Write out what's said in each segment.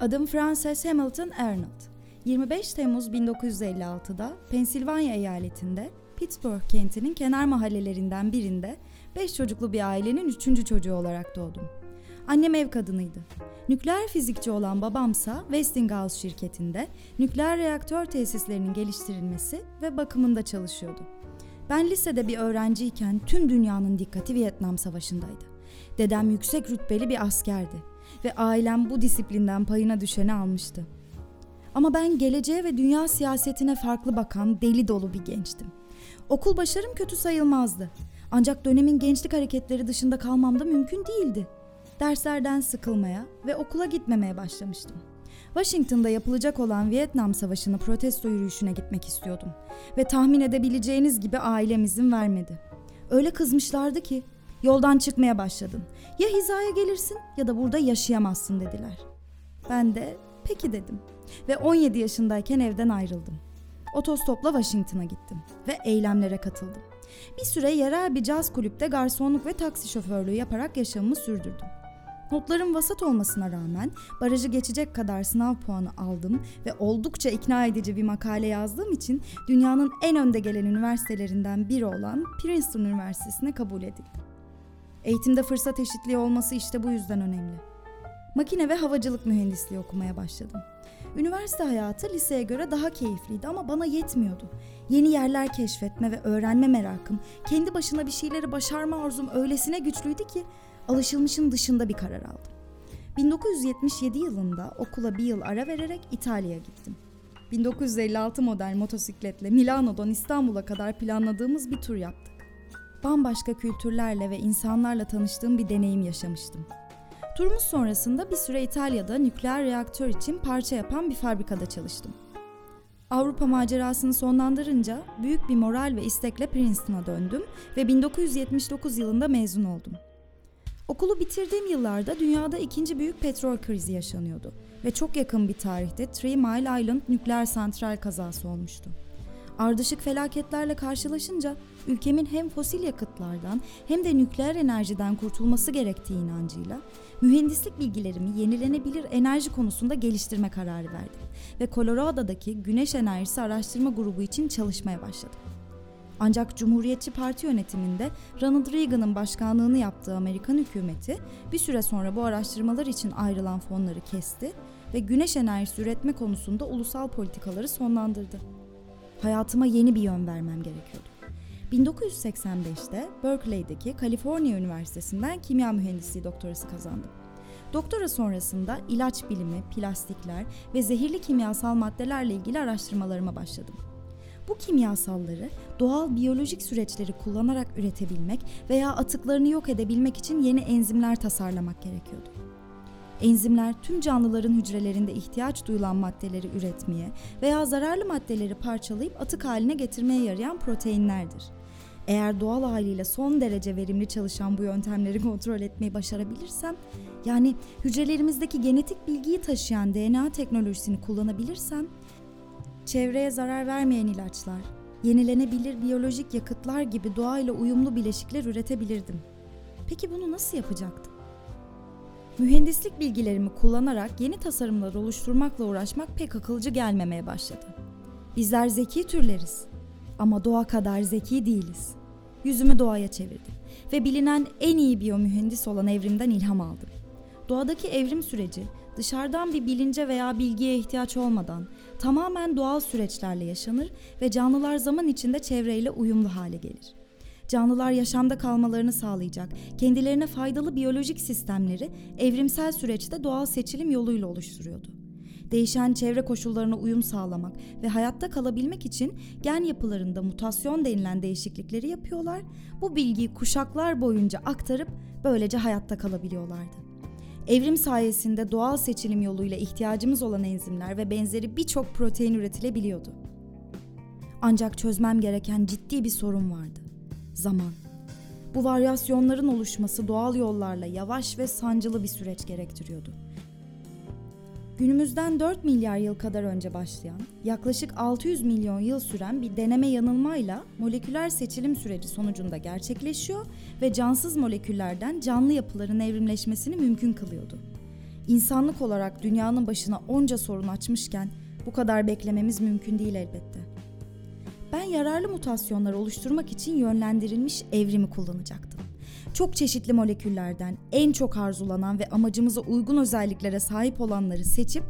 Adım Frances Hamilton Arnold. 25 Temmuz 1956'da Pensilvanya eyaletinde Pittsburgh kentinin kenar mahallelerinden birinde 5 çocuklu bir ailenin 3. çocuğu olarak doğdum. Annem ev kadınıydı. Nükleer fizikçi olan babamsa Westinghouse şirketinde nükleer reaktör tesislerinin geliştirilmesi ve bakımında çalışıyordu. Ben lisede bir öğrenciyken tüm dünyanın dikkati Vietnam Savaşı'ndaydı. Dedem yüksek rütbeli bir askerdi ve ailem bu disiplinden payına düşeni almıştı. Ama ben geleceğe ve dünya siyasetine farklı bakan deli dolu bir gençtim. Okul başarım kötü sayılmazdı. Ancak dönemin gençlik hareketleri dışında kalmam da mümkün değildi. Derslerden sıkılmaya ve okula gitmemeye başlamıştım. Washington'da yapılacak olan Vietnam Savaşı'nı protesto yürüyüşüne gitmek istiyordum. Ve tahmin edebileceğiniz gibi ailem izin vermedi. Öyle kızmışlardı ki yoldan çıkmaya başladın. Ya hizaya gelirsin ya da burada yaşayamazsın dediler. Ben de peki dedim ve 17 yaşındayken evden ayrıldım. Otostopla Washington'a gittim ve eylemlere katıldım. Bir süre yerel bir caz kulüpte garsonluk ve taksi şoförlüğü yaparak yaşamımı sürdürdüm. Notlarım vasat olmasına rağmen barajı geçecek kadar sınav puanı aldım ve oldukça ikna edici bir makale yazdığım için dünyanın en önde gelen üniversitelerinden biri olan Princeton Üniversitesi'ne kabul edildim. Eğitimde fırsat eşitliği olması işte bu yüzden önemli. Makine ve havacılık mühendisliği okumaya başladım. Üniversite hayatı liseye göre daha keyifliydi ama bana yetmiyordu. Yeni yerler keşfetme ve öğrenme merakım, kendi başına bir şeyleri başarma arzum öylesine güçlüydü ki alışılmışın dışında bir karar aldım. 1977 yılında okula bir yıl ara vererek İtalya'ya gittim. 1956 model motosikletle Milano'dan İstanbul'a kadar planladığımız bir tur yaptık. Bambaşka kültürlerle ve insanlarla tanıştığım bir deneyim yaşamıştım. Turumuz sonrasında bir süre İtalya'da nükleer reaktör için parça yapan bir fabrikada çalıştım. Avrupa macerasını sonlandırınca büyük bir moral ve istekle Princeton'a döndüm ve 1979 yılında mezun oldum. Okulu bitirdiğim yıllarda dünyada ikinci büyük petrol krizi yaşanıyordu ve çok yakın bir tarihte Three Mile Island nükleer santral kazası olmuştu. Ardışık felaketlerle karşılaşınca ülkemin hem fosil yakıtlardan hem de nükleer enerjiden kurtulması gerektiği inancıyla mühendislik bilgilerimi yenilenebilir enerji konusunda geliştirme kararı verdim ve Colorado'daki Güneş Enerjisi Araştırma Grubu için çalışmaya başladım. Ancak Cumhuriyetçi Parti yönetiminde Ronald Reagan'ın başkanlığını yaptığı Amerikan hükümeti bir süre sonra bu araştırmalar için ayrılan fonları kesti ve güneş enerjisi üretme konusunda ulusal politikaları sonlandırdı. Hayatıma yeni bir yön vermem gerekiyordu. 1985'te Berkeley'deki Kaliforniya Üniversitesi'nden kimya mühendisliği doktorası kazandım. Doktora sonrasında ilaç bilimi, plastikler ve zehirli kimyasal maddelerle ilgili araştırmalarıma başladım. Bu kimyasalları doğal biyolojik süreçleri kullanarak üretebilmek veya atıklarını yok edebilmek için yeni enzimler tasarlamak gerekiyordu. Enzimler tüm canlıların hücrelerinde ihtiyaç duyulan maddeleri üretmeye veya zararlı maddeleri parçalayıp atık haline getirmeye yarayan proteinlerdir. Eğer doğal haliyle son derece verimli çalışan bu yöntemleri kontrol etmeyi başarabilirsem, yani hücrelerimizdeki genetik bilgiyi taşıyan DNA teknolojisini kullanabilirsem, çevreye zarar vermeyen ilaçlar, yenilenebilir biyolojik yakıtlar gibi doğayla uyumlu bileşikler üretebilirdim. Peki bunu nasıl yapacaktım? Mühendislik bilgilerimi kullanarak yeni tasarımlar oluşturmakla uğraşmak pek akılcı gelmemeye başladı. Bizler zeki türleriz ama doğa kadar zeki değiliz. Yüzümü doğaya çevirdim ve bilinen en iyi biyomühendis olan evrimden ilham aldım. Doğadaki evrim süreci dışarıdan bir bilince veya bilgiye ihtiyaç olmadan tamamen doğal süreçlerle yaşanır ve canlılar zaman içinde çevreyle uyumlu hale gelir. Canlılar yaşamda kalmalarını sağlayacak, kendilerine faydalı biyolojik sistemleri evrimsel süreçte doğal seçilim yoluyla oluşturuyordu. Değişen çevre koşullarına uyum sağlamak ve hayatta kalabilmek için gen yapılarında mutasyon denilen değişiklikleri yapıyorlar. Bu bilgiyi kuşaklar boyunca aktarıp böylece hayatta kalabiliyorlardı. Evrim sayesinde doğal seçilim yoluyla ihtiyacımız olan enzimler ve benzeri birçok protein üretilebiliyordu. Ancak çözmem gereken ciddi bir sorun vardı. Zaman. Bu varyasyonların oluşması doğal yollarla yavaş ve sancılı bir süreç gerektiriyordu. Günümüzden 4 milyar yıl kadar önce başlayan, yaklaşık 600 milyon yıl süren bir deneme yanılmayla moleküler seçilim süreci sonucunda gerçekleşiyor ve cansız moleküllerden canlı yapıların evrimleşmesini mümkün kılıyordu. İnsanlık olarak dünyanın başına onca sorun açmışken bu kadar beklememiz mümkün değil elbette. Ben yararlı mutasyonlar oluşturmak için yönlendirilmiş evrimi kullanacaktım. Çok çeşitli moleküllerden en çok arzulanan ve amacımıza uygun özelliklere sahip olanları seçip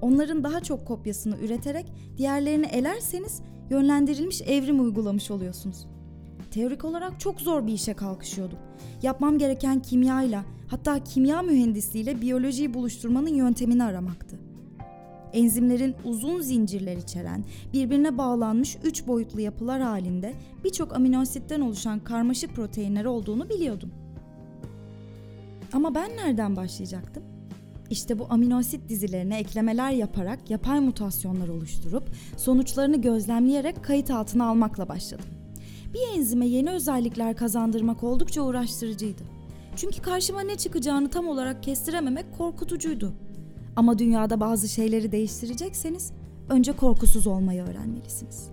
onların daha çok kopyasını üreterek diğerlerini elerseniz yönlendirilmiş evrim uygulamış oluyorsunuz. Teorik olarak çok zor bir işe kalkışıyordum. Yapmam gereken kimyayla, hatta kimya mühendisliğiyle biyolojiyi buluşturmanın yöntemini aramaktı. Enzimlerin uzun zincirler içeren, birbirine bağlanmış üç boyutlu yapılar halinde birçok aminoasitten oluşan karmaşık proteinler olduğunu biliyordum. Ama ben nereden başlayacaktım? İşte bu aminoasit dizilerine eklemeler yaparak yapay mutasyonlar oluşturup sonuçlarını gözlemleyerek kayıt altına almakla başladım. Bir enzime yeni özellikler kazandırmak oldukça uğraştırıcıydı. Çünkü karşıma ne çıkacağını tam olarak kestirememek korkutucuydu. Ama dünyada bazı şeyleri değiştirecekseniz önce korkusuz olmayı öğrenmelisiniz.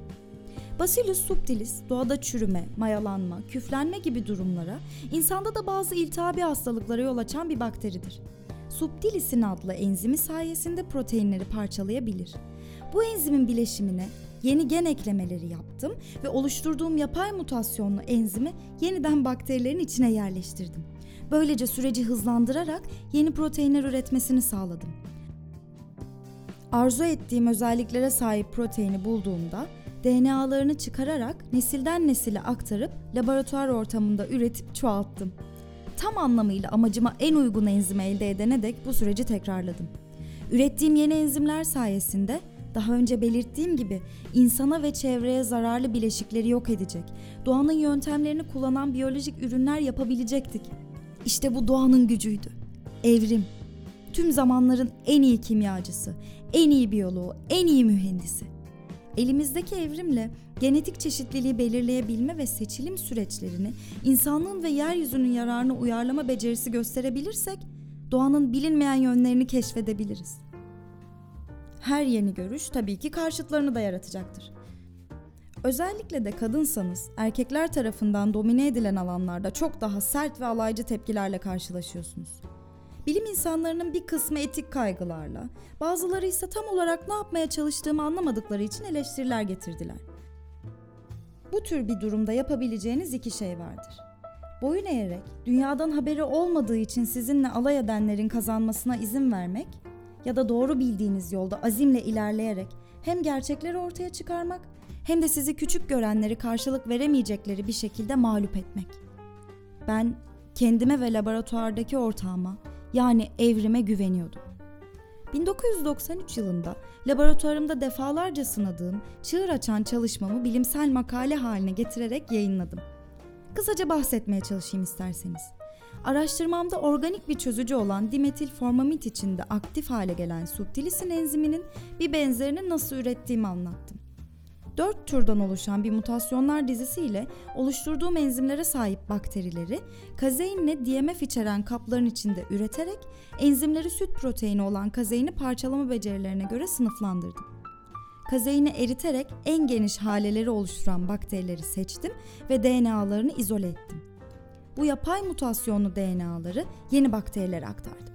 Bacillus subtilis doğada çürüme, mayalanma, küflenme gibi durumlara, insanda da bazı iltihabi hastalıklara yol açan bir bakteridir. Subtilisin adlı enzimi sayesinde proteinleri parçalayabilir. Bu enzimin bileşimine yeni gen eklemeleri yaptım ve oluşturduğum yapay mutasyonlu enzimi yeniden bakterilerin içine yerleştirdim. Böylece süreci hızlandırarak yeni proteinler üretmesini sağladım. Arzu ettiğim özelliklere sahip proteini bulduğumda DNA'larını çıkararak nesilden nesile aktarıp laboratuvar ortamında üretip çoğalttım. Tam anlamıyla amacıma en uygun enzimi elde edene dek bu süreci tekrarladım. Ürettiğim yeni enzimler sayesinde daha önce belirttiğim gibi insana ve çevreye zararlı bileşikleri yok edecek, doğanın yöntemlerini kullanan biyolojik ürünler yapabilecektik. İşte bu doğanın gücüydü. Evrim. Tüm zamanların en iyi kimyacısı, en iyi biyoloğu, en iyi mühendisi. Elimizdeki evrimle genetik çeşitliliği belirleyebilme ve seçilim süreçlerini insanlığın ve yeryüzünün yararına uyarlama becerisi gösterebilirsek doğanın bilinmeyen yönlerini keşfedebiliriz. Her yeni görüş tabii ki karşıtlarını da yaratacaktır. Özellikle de kadınsanız erkekler tarafından domine edilen alanlarda çok daha sert ve alaycı tepkilerle karşılaşıyorsunuz. Bilim insanlarının bir kısmı etik kaygılarla, bazıları ise tam olarak ne yapmaya çalıştığımı anlamadıkları için eleştiriler getirdiler. Bu tür bir durumda yapabileceğiniz iki şey vardır. Boyun eğerek, dünyadan haberi olmadığı için sizinle alay edenlerin kazanmasına izin vermek ya da doğru bildiğiniz yolda azimle ilerleyerek hem gerçekleri ortaya çıkarmak hem de sizi küçük görenleri karşılık veremeyecekleri bir şekilde mağlup etmek. Ben kendime ve laboratuvardaki ortağıma yani evrime güveniyordum. 1993 yılında laboratuvarımda defalarca sınadığım çığır açan çalışmamı bilimsel makale haline getirerek yayınladım. Kısaca bahsetmeye çalışayım isterseniz. Araştırmamda organik bir çözücü olan dimetil formamid içinde aktif hale gelen subtilisin enziminin bir benzerini nasıl ürettiğimi anlattım. Dört türden oluşan bir mutasyonlar dizisiyle oluşturduğum enzimlere sahip bakterileri kazeinle DMF içeren kapların içinde üreterek enzimleri süt proteini olan kazeini parçalama becerilerine göre sınıflandırdım. Kazeini eriterek en geniş haleleri oluşturan bakterileri seçtim ve DNA'larını izole ettim. Bu yapay mutasyonlu DNA'ları yeni bakterilere aktardım.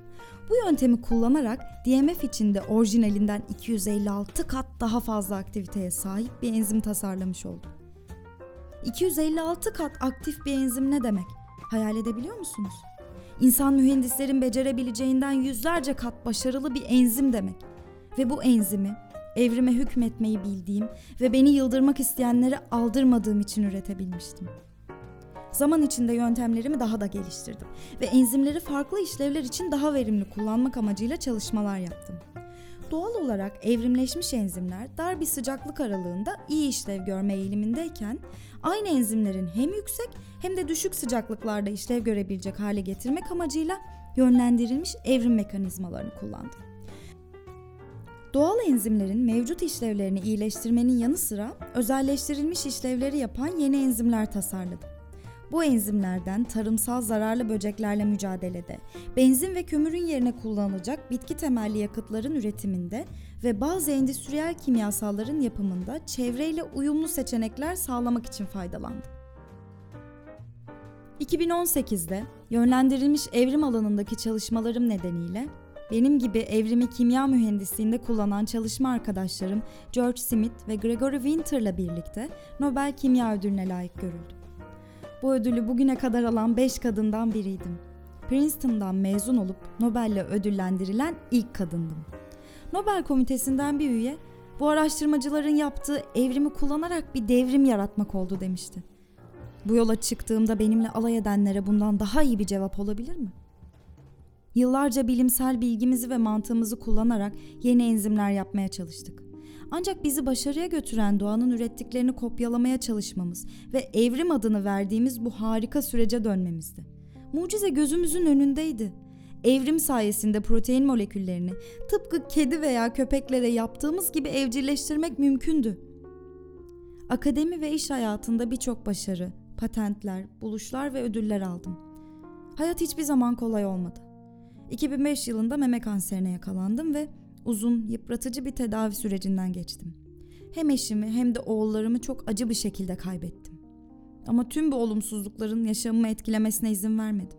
Bu yöntemi kullanarak DMF içinde orijinalinden 256 kat daha fazla aktiviteye sahip bir enzim tasarlamış oldum. 256 kat aktif bir enzim ne demek? Hayal edebiliyor musunuz? İnsan mühendislerin becerebileceğinden yüzlerce kat başarılı bir enzim demek. Ve bu enzimi evrime hükmetmeyi bildiğim ve beni yıldırmak isteyenlere aldırmadığım için üretebilmiştim. Zaman içinde yöntemlerimi daha da geliştirdim ve enzimleri farklı işlevler için daha verimli kullanmak amacıyla çalışmalar yaptım. Doğal olarak evrimleşmiş enzimler dar bir sıcaklık aralığında iyi işlev görme eğilimindeyken aynı enzimlerin hem yüksek hem de düşük sıcaklıklarda işlev görebilecek hale getirmek amacıyla yönlendirilmiş evrim mekanizmalarını kullandım. Doğal enzimlerin mevcut işlevlerini iyileştirmenin yanı sıra özelleştirilmiş işlevleri yapan yeni enzimler tasarladım. Bu enzimlerden tarımsal zararlı böceklerle mücadelede, benzin ve kömürün yerine kullanılacak bitki temelli yakıtların üretiminde ve bazı endüstriyel kimyasalların yapımında çevreyle uyumlu seçenekler sağlamak için faydalandı. 2018'de yönlendirilmiş evrim alanındaki çalışmalarım nedeniyle Benim gibi evrimi kimya mühendisliğinde kullanan çalışma arkadaşlarım George Smith ve Gregory Winter'la birlikte Nobel Kimya Ödülü'ne layık görüldü. Bu ödülü bugüne kadar alan 5 kadından biriydim. Princeton'dan mezun olup Nobel'le ödüllendirilen ilk kadındım. Nobel komitesinden bir üye, bu araştırmacıların yaptığı evrimi kullanarak bir devrim yaratmak oldu demişti. Bu yola çıktığımda benimle alay edenlere bundan daha iyi bir cevap olabilir mi? Yıllarca bilimsel bilgimizi ve mantığımızı kullanarak yeni enzimler yapmaya çalıştık. Ancak bizi başarıya götüren doğanın ürettiklerini kopyalamaya çalışmamız ve evrim adını verdiğimiz bu harika sürece dönmemizdi. Mucize gözümüzün önündeydi. Evrim sayesinde protein moleküllerini tıpkı kedi veya köpeklere yaptığımız gibi evcilleştirmek mümkündü. Akademi ve iş hayatında birçok başarı, patentler, buluşlar ve ödüller aldım. Hayat hiçbir zaman kolay olmadı. 2005 yılında meme kanserine yakalandım ve uzun, yıpratıcı bir tedavi sürecinden geçtim. Hem eşimi hem de oğullarımı çok acı bir şekilde kaybettim. Ama tüm bu olumsuzlukların yaşamımı etkilemesine izin vermedim.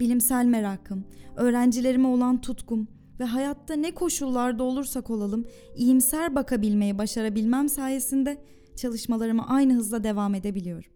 Bilimsel merakım, öğrencilerime olan tutkum ve hayatta ne koşullarda olursak olalım iyimser bakabilmeyi başarabilmem sayesinde çalışmalarıma aynı hızla devam edebiliyorum.